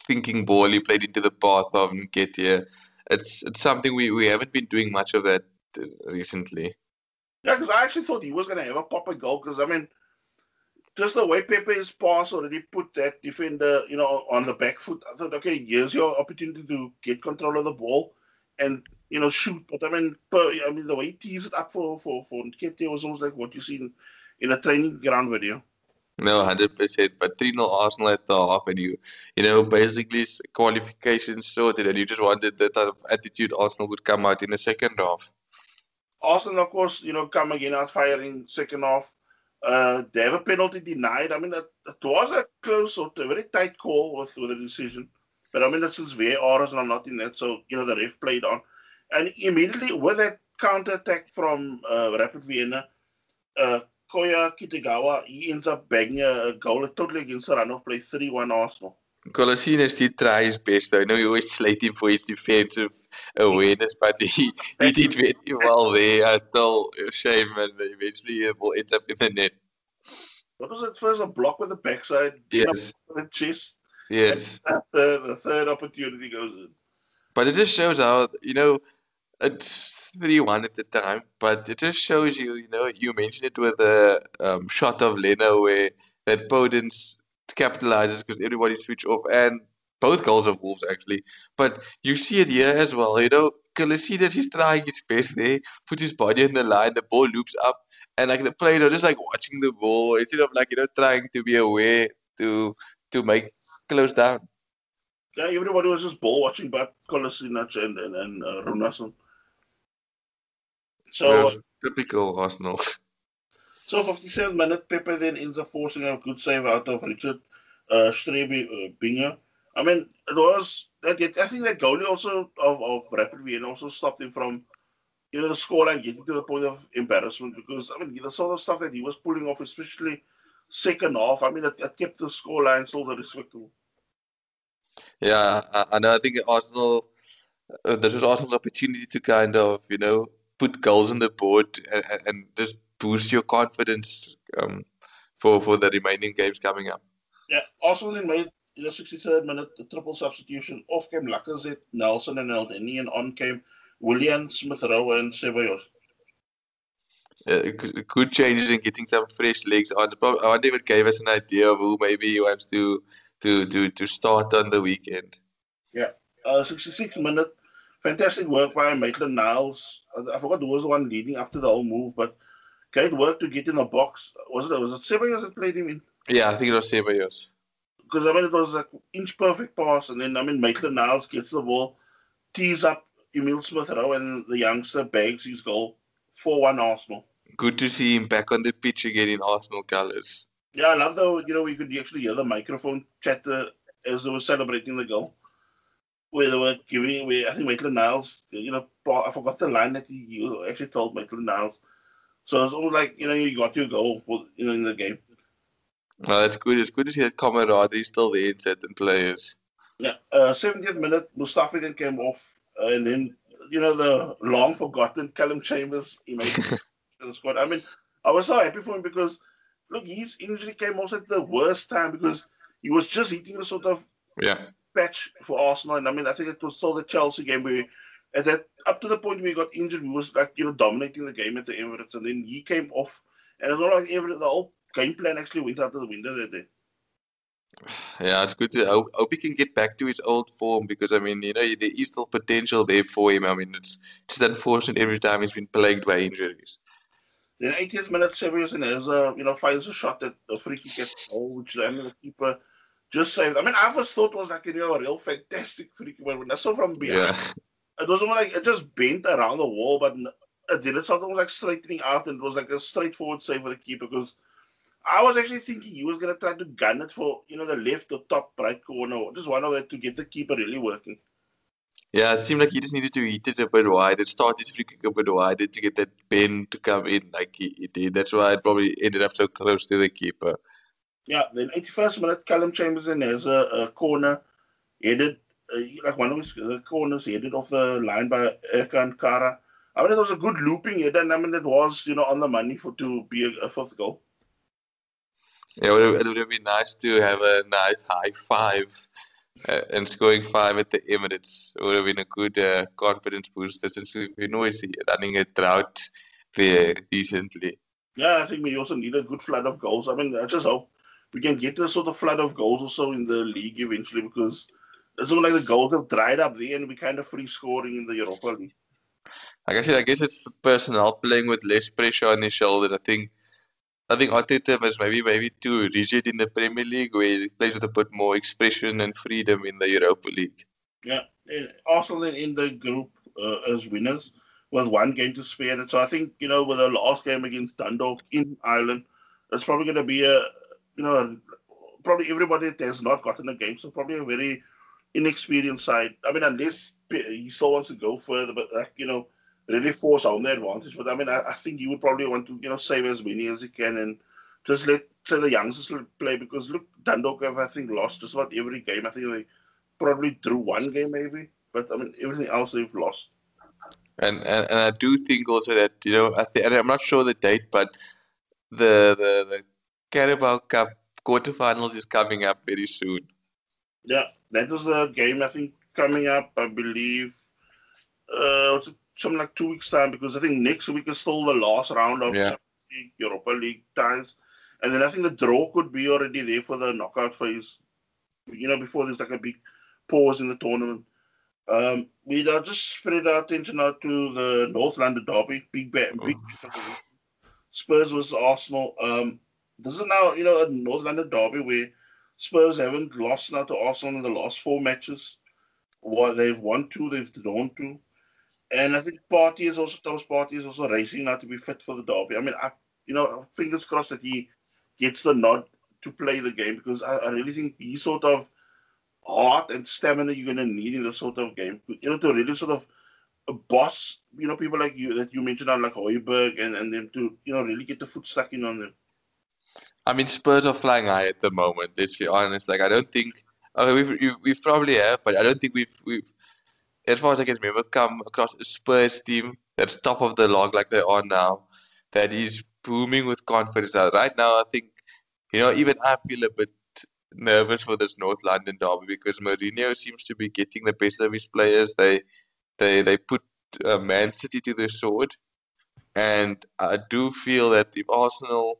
thinking ball he played into the path of Nketiah. It's, it's something we, we haven't been doing much of that uh, recently. Yeah, because I actually thought he was going to have a pop a goal. Because I mean, just the way Pepe Pepe's pass already put that defender, you know, on the back foot. I thought, okay, here's your opportunity to get control of the ball and you know shoot. But I mean, per, I mean the way he tees it up for for for Nketiah was almost like what you see in, in a training ground video. No, hundred percent. But three 0 Arsenal at the half, and you, you know, basically qualifications sorted, and you just wanted the type of attitude Arsenal would come out in the second half. Arsenal, of course, you know, come again out firing second half. Uh, they have a penalty denied. I mean, it, it was a close or a very tight call with, with the decision. But I mean, it's since VAR is not in that, so, you know, the ref played on. And immediately with that counter attack from uh, Rapid Vienna, uh, Koya Kitagawa, he ends up bagging a, goal totally against the run play 3 1 Arsenal. Kolasinac did try his best. I know you always slate him for his defensive awareness, but he, he did very well there until shame and eventually it will end up in the net. What was it first? A block with the backside, yes. the chest. Yes. The, the third opportunity goes in. But it just shows how, you know, it's 3 1 at the time, but it just shows you, you know, you mentioned it with a um, shot of Leno where that Podence capitalizes because everybody switch off and both goals of Wolves actually. But you see it here as well. You know, Kolisi he's trying his best there, put his body in the line, the ball loops up, and like the players are just like watching the ball instead of like you know trying to be aware to to make close down. Yeah, everybody was just ball watching, but Kolasinac and and, and uh, Runarsson. So typical Arsenal. So 57th minute, Pepe then ends up forcing a good save out of Richard uh, Strebe uh, Binger. I mean, it was I think that goalie also of, of Rapid Vienna also stopped him from you know the scoreline getting to the point of embarrassment because I mean the sort of stuff that he was pulling off, especially second half. I mean, it, it kept the scoreline still very respectable. Yeah, and I think Arsenal. Uh, this was Arsenal's opportunity to kind of you know put goals on the board and, and just boost your confidence um, for for the remaining games coming up. Yeah, Arsenal then made in the 63rd minute the triple substitution. Off came Lacazette, Nelson, and Elneny, and on came Willian, Smith Rowe, and Ceballos. Uh, good changes in getting some fresh legs on. I wonder if it gave us an idea of who maybe he wants to to to to start on the weekend. Yeah, uh, 66 minute, fantastic work by Maitland Niles. I forgot who was the one leading up to the whole move, but great work to get in the box. Was it was it Ceballos that played him in? Yeah, I think it was Ceballos. Because I mean it was like inch perfect pass, and then I mean Maitland Niles gets the ball, tees up Emil Smith Rowe, and the youngster bags his goal. 4 1 Arsenal. Good to see him back on the pitch again in Arsenal colours. Yeah, I love though, you know, we could actually hear the microphone chatter as they were celebrating the goal. Where they were giving, where I think Maitland Niles, you know, I forgot the line that he, actually told Maitland Niles so it's almost like you know you got your goal for you know in the game. Well, that's good. It's good to see that camaraderie still there in certain players. Yeah, uh, 70th minute, Mustafi then came off, uh, and then you know the long forgotten Callum Chambers he made the squad. I mean, I was so happy for him because look, his injury came also at the worst time because he was just hitting a sort of yeah patch for Arsenal, and I mean, I think it was still the Chelsea game where at that up to the point where he got injured, he was like you know dominating the game at the Emirates, and then he came off, and it's not like every the whole game plan actually went out of the window that day. Yeah, it's good to I hope he can get back to his old form because I mean, you know, there is still potential there for him. I mean, it's just unfortunate every time he's been plagued by injuries. Then 80th minute, Ceballos and Ezra, you know, finds a shot at a free kick at goal, which then the keeper just saved. I mean, I first thought it was like you know a real fantastic free kick, but when I saw from behind, yeah it wasn't like it just bent around the wall, but it did it something like straightening out, and it was like a straightforward save for the keeper because I was actually thinking he was gonna try to gun it for you know the left or top right corner, just one of that to get the keeper really working. Yeah, it seemed like he just needed to hit it a bit wide. It started free kick a bit wider to get that bend to come in like he, he did. That's why it probably ended up so close to the keeper. Yeah, then 81st minute, Callum Chambers in there's a, a corner headed uh, like one of his the corners headed off the line by Ercan Kara. I mean, it was a good looping header, and I mean, it was you know on the money for to be a, a fifth goal. Yeah, it would, have, it would have been nice to have a nice high five uh, and scoring five at the Emirates. It would have been a good uh, confidence booster since we've been always running a drought there recently. Yeah, I think we also need a good flood of goals. I mean, I just hope we can get a sort of flood of goals also in the league eventually because it's almost like the goals have dried up there and we kind of free scoring in the Europa League. I guess I guess it's the personnel playing with less pressure on his shoulders. I think I think Arteta was maybe maybe too rigid in the Premier League, where he plays with a bit more expression and freedom in the Europa League. Yeah, Arsenal in the group uh, as winners with one game to spare, and so I think you know with the last game against Dundalk in Ireland, it's probably going to be a you know probably everybody that has not gotten a game, so probably a very inexperienced side. I mean, unless he still wants to go further, but like, you know, really force home the advantage. But I mean, I, I, think you would probably want to, you know, save as many as you can and just let say the youngsters play because look, Dundalk have I think lost just about every game. I think they probably drew one game maybe, but I mean everything else they've lost. And and, and I do think also that you know, I th- and I'm not sure the date, but the the the Carabao Cup quarterfinals is coming up very soon. Yeah, that is a game I think coming up. I believe uh, something like two weeks time because I think next week is still the last round of yeah. Champions League, Europa League ties, And then I think the draw could be already there for the knockout phase. You know, before there's like a big pause in the tournament. Um, we now just spread our attention out to the North London derby, big bet, big oh. Spurs versus Arsenal. Um, this is now you know a North London derby where Spurs haven't lost now to Arsenal in the last four matches. Well, they've won two, they've drawn two, and I think Partey is also Thomas Partey is also racing now to be fit for the derby. I mean, I, you know, fingers crossed that he gets the nod to play the game because I, I really think he sort of heart and stamina you're going to need in this sort of game. You know, to really sort of boss, you know, people like you that you mentioned on like Højbjerg and, and them to, you know, really get the foot stuck in on them. I mean, Spurs are flying high at the moment. Let's be honest. Like, I don't think we've we've probably have, but I don't think we've we've as far as I can remember come across a Spurs team that's top of the log like they are now, that is booming with confidence. Right now, I think you know even I feel a bit nervous for this North London derby because Mourinho seems to be getting the best of his players. They they they put uh, Man City to the sword, and I do feel that if Arsenal,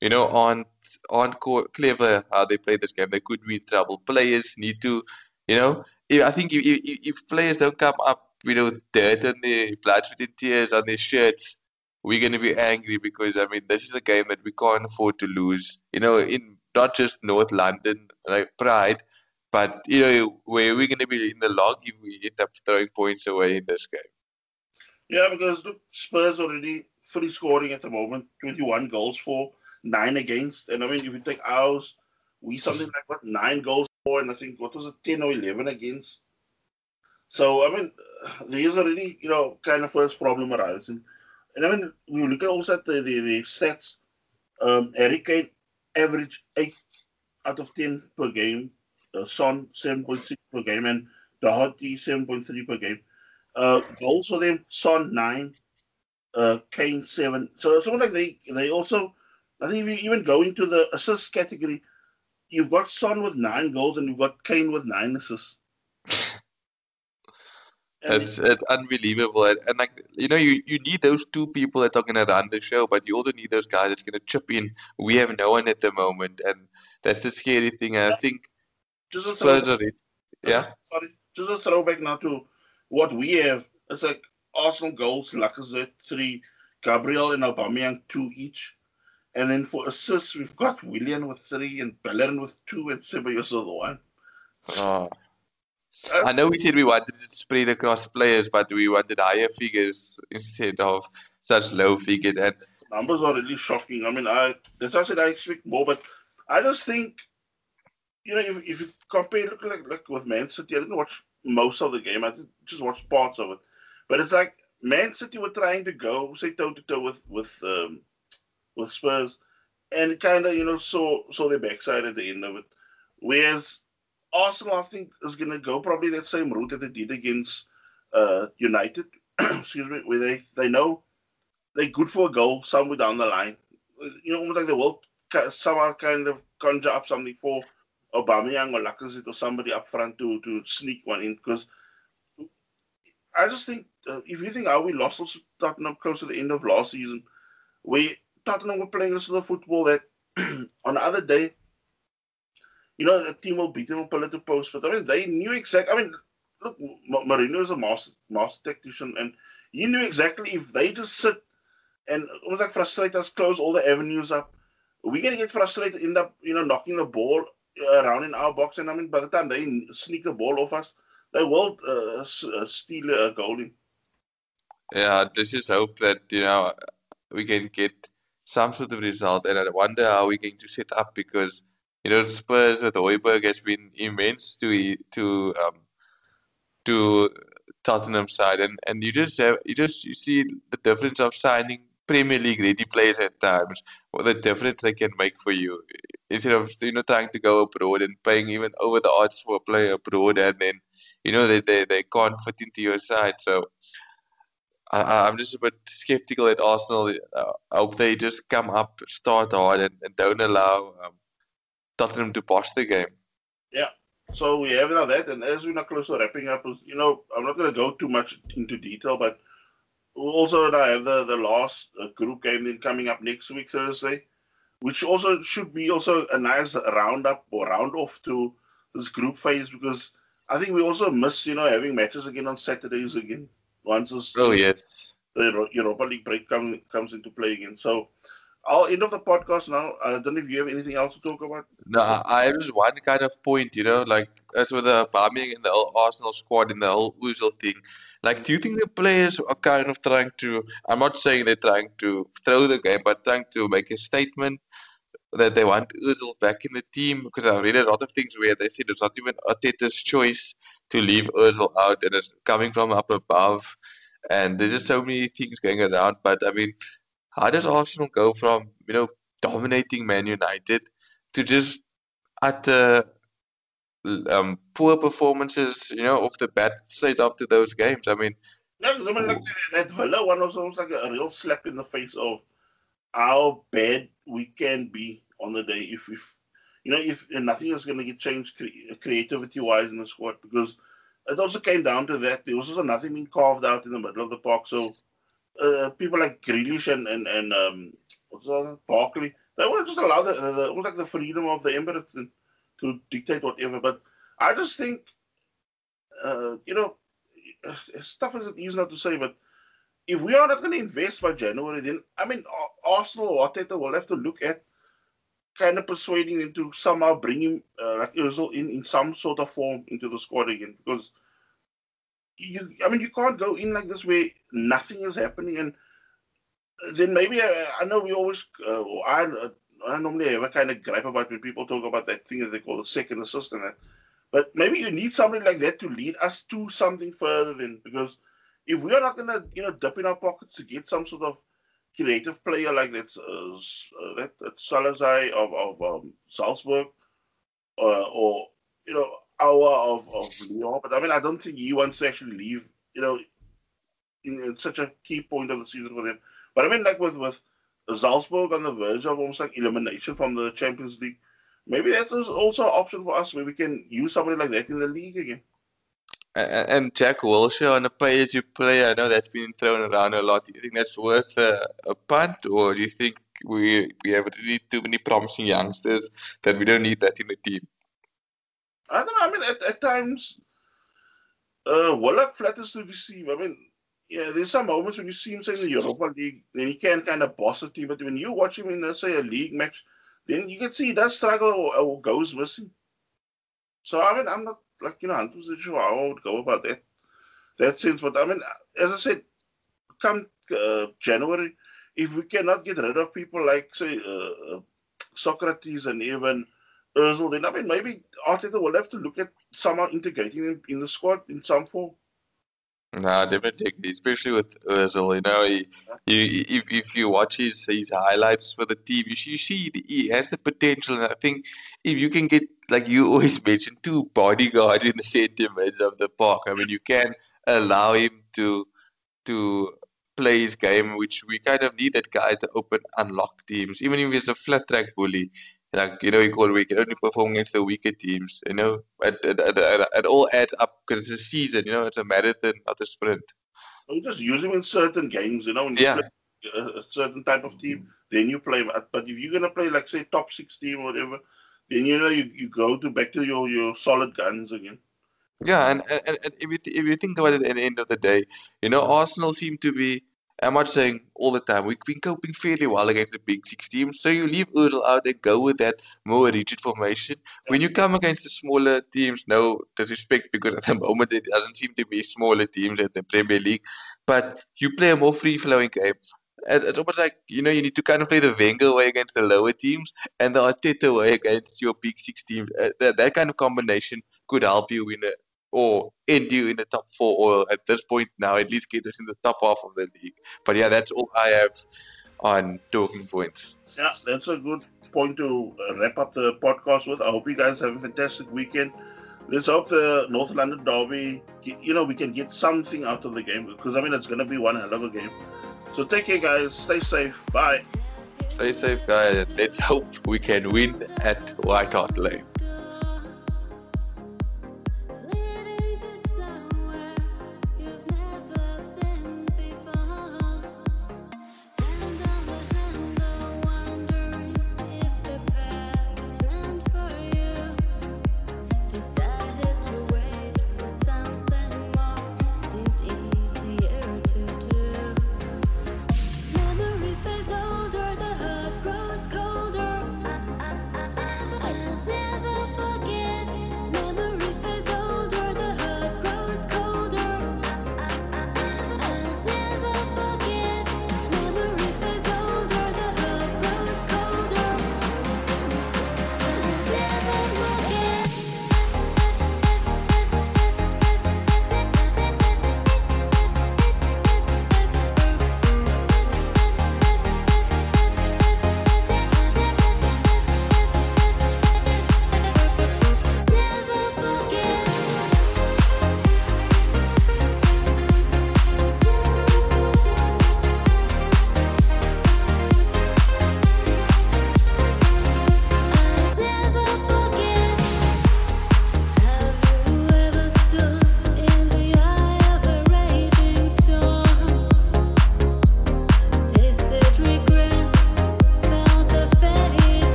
you know, aren't aren't clever how they play this game, they could be in trouble. Players need to, you know, I think if, if, if players don't come up, you know, dirt on their blood, and tears on their shirts, we're going to be angry because I mean this is a game that we can't afford to lose. You know, in not just North London, like Pride, but you know where we're going to be in the log if we end up throwing points away in this game. Yeah, because look, Spurs already free scoring at the moment, 21 goals for, nine against. And I mean, if you take ours, we something like what nine goals and I think what was it, 10 or 11 against. So, I mean, there's already, you know, kind of first problem arising. And I mean, we look at also at the, the, the stats. Um, Harry Kane average 8 out of 10 per game, uh, Son 7.6 per game, and Doherty 7.3 per game. Uh, goals for them, Son 9, uh, Kane 7. So it's like they, they also, I think if you even go into the assist category, you've got Son with 9 goals and you've got Kane with 9 assists. It's, it's unbelievable. And, and, like you know, you, you need those two people that are gonna run the show, but you also need those guys that's gonna chip in. We have no one at the moment, and that's the scary thing. And I think just a throwback, yeah. Sorry, just a throwback now to what we have. It's like Arsenal goals, Lacazette three, Gabriel and Aubameyang two each. And then for assists, we've got Willian with three and Bellerin with two and Ceballos with one. Oh. I know we said we wanted to spread across players, but we wanted higher figures instead of such low figures. And numbers are really shocking. I mean, I that's I said I expect more, but I just think, you know, if, if you compare look like like with Man City, I didn't watch most of the game. I just watched parts of it, but it's like Man City were trying to go say toe to toe with with um, with Spurs, and kind of you know saw saw their backside at the end of it. Whereas Arsenal, I think, is going to go probably that same route that they did against uh, United. excuse me, where they they know they're good for a goal somewhere down the line. You know, almost like they will somehow kind of conjure up something for Aubameyang or Lacazette or somebody up front to to sneak one in because. I just think uh, if you think how we lost also Tottenham close to the end of last season, we Tottenham were playing us the football that on the other day, you know, the team will beat them on political post, but I mean, they knew exactly. I mean, look, Mourinho is a master master tactician, and he knew exactly if they just sit and almost like frustrate us, close all the avenues up, we're gonna get frustrated, end up, you know, knocking the ball around in our box, and I mean, by the time they sneak the ball off us, they will uh, uh steal a goal in. Yeah, let's just hope that you know we can get some sort of result. And I wonder how we're going to set up because you know Spurs with Højbjerg has been immense to to um, to Tottenham side, and and you just have you just you see the difference of signing Premier League ready players at times. What the difference they can make for you instead of you know trying to go abroad and paying even over the odds for a player abroad, and then you know they they, they can't fit into your side. So I, am just a bit skeptical at Arsenal. Uh, I hope they just come up, start hard, and, and don't allow um, Tottenham to boss the game. Yeah. So we have now that, and as we're not close to wrapping up, you know, I'm not going to go too much into detail, but also now have the the last uh, group game then coming up next week Thursday. which also should be also a nice roundup or round off to this group phase because I think we also miss, you know, having matches again on Saturdays again. Once this, oh yes, the Europa League break come, comes into play again. So I'll end of the podcast now. I don't know if you have anything else to talk about. No, I have just one kind of point, you know, like as with the Aubameyang in the Arsenal squad in the whole Ozil thing. Like, do you think the players are kind of trying to? I'm not saying they're trying to throw the game, but trying to make a statement that they want Ozil back in the team because I read a lot of things where they said it's not even Arteta's choice to leave Ozil out and it's coming from up above. And there's just so many things going around. But I mean, how does Arsenal go from, you know, dominating Man United to just utter um, poor performances, you know, off the bat straight after those games? I mean, yeah, I mean, like that Villa one was almost like a real slap in the face of how bad we can be on the day if if you know if nothing is going to get changed cre- creativity wise in the squad because it also came down to that there was also nothing being carved out in the middle of the park so uh, people like Grealish and and, and um what's that Barkley they were just allow the, the, almost like the freedom of the Emirates to, to dictate whatever but I just think uh, you know stuff is easy not to say but if we are not going to invest by January, then I mean, Arsenal or Arteta will have to look at kind of persuading them to somehow bring him uh, like Ozil in in some sort of form into the squad again because you I mean you can't go in like this where nothing is happening and then maybe I, uh, I know we always uh, I I normally have a kind of gripe about when people talk about that thing that they call the second assistant, but maybe you need somebody like that to lead us to something further than because if we are not gonna you know dip in our pockets to get some sort of creative player like that, uh, uh, that, that Salazar of of um, Salzburg, uh, or you know Aouar of of Lyon. But I mean, I don't think he wants to actually leave. You know, in, in, such a key point of the season for them. But I mean, like with with Salzburg on the verge of almost like elimination from the Champions League, maybe that's also an option for us where we can use somebody like that in the league again. And Jack Wilshere on a pay as you play, I know that's been thrown around a lot. Do you think that's worth a, a punt, or do you think we we have really too many promising youngsters that we don't need that in the team? I don't know. I mean, at, at times, uh, Willock flatters to receive. I mean, yeah, there's some moments when you see him say in the Europa League, then he can kind of boss a team. But when you watch him in, let's say, a league match, then you can see he does struggle or, or goes missing. So I mean, I'm not like you know, I'm not sure how I would go about that that sense. But I mean, as I said, come uh, January, if we cannot get rid of people like say uh, uh Sokratis and even Özil, then I mean maybe Arteta will have to look at somehow integrating them in the squad in some form. Nah, definitely, especially with Özil. You know, he, he, if, if you watch his his highlights for the team, you, you see he has the potential. And I think if you can get, like you always mention, two bodyguards in the mid of the park, I mean, you can allow him to to play his game, which we kind of need that guy to open unlock teams, even if he's a flat track bully like you know you call we can only perform against the weaker teams you know it, it, it, it all adds up because it's a season you know it's a marathon not a sprint you just use them in certain games you know when you yeah. play a certain type of team then you play but if you're gonna play like say top six team or whatever then you know you, you go to back to your your solid guns again yeah and, and, and if, you, if you think about it at the end of the day you know arsenal seem to be I'm not saying all the time. We've been coping fairly well against the big six teams. So you leave Ozil out and go with that more rigid formation. When you come against the smaller teams, no disrespect, because at the moment it doesn't seem to be smaller teams at the Premier League. But you play a more free flowing game. It's almost like you know you need to kind of play the Wenger way against the lower teams and the Arteta way against your big six teams. Uh, that, that kind of combination could help you win a, or end you in the top four, or at this point now, at least get us in the top half of the league. But yeah, that's all I have on talking points. Yeah, that's a good point to uh, wrap up the podcast with. I hope you guys have a fantastic weekend. Let's hope the North London Derby, you know, we can get something out of the game because I mean it's going to be one hell of a game. So take care, guys. Stay safe. Bye. Stay safe, guys. Let's hope we can win at White Hart Lane.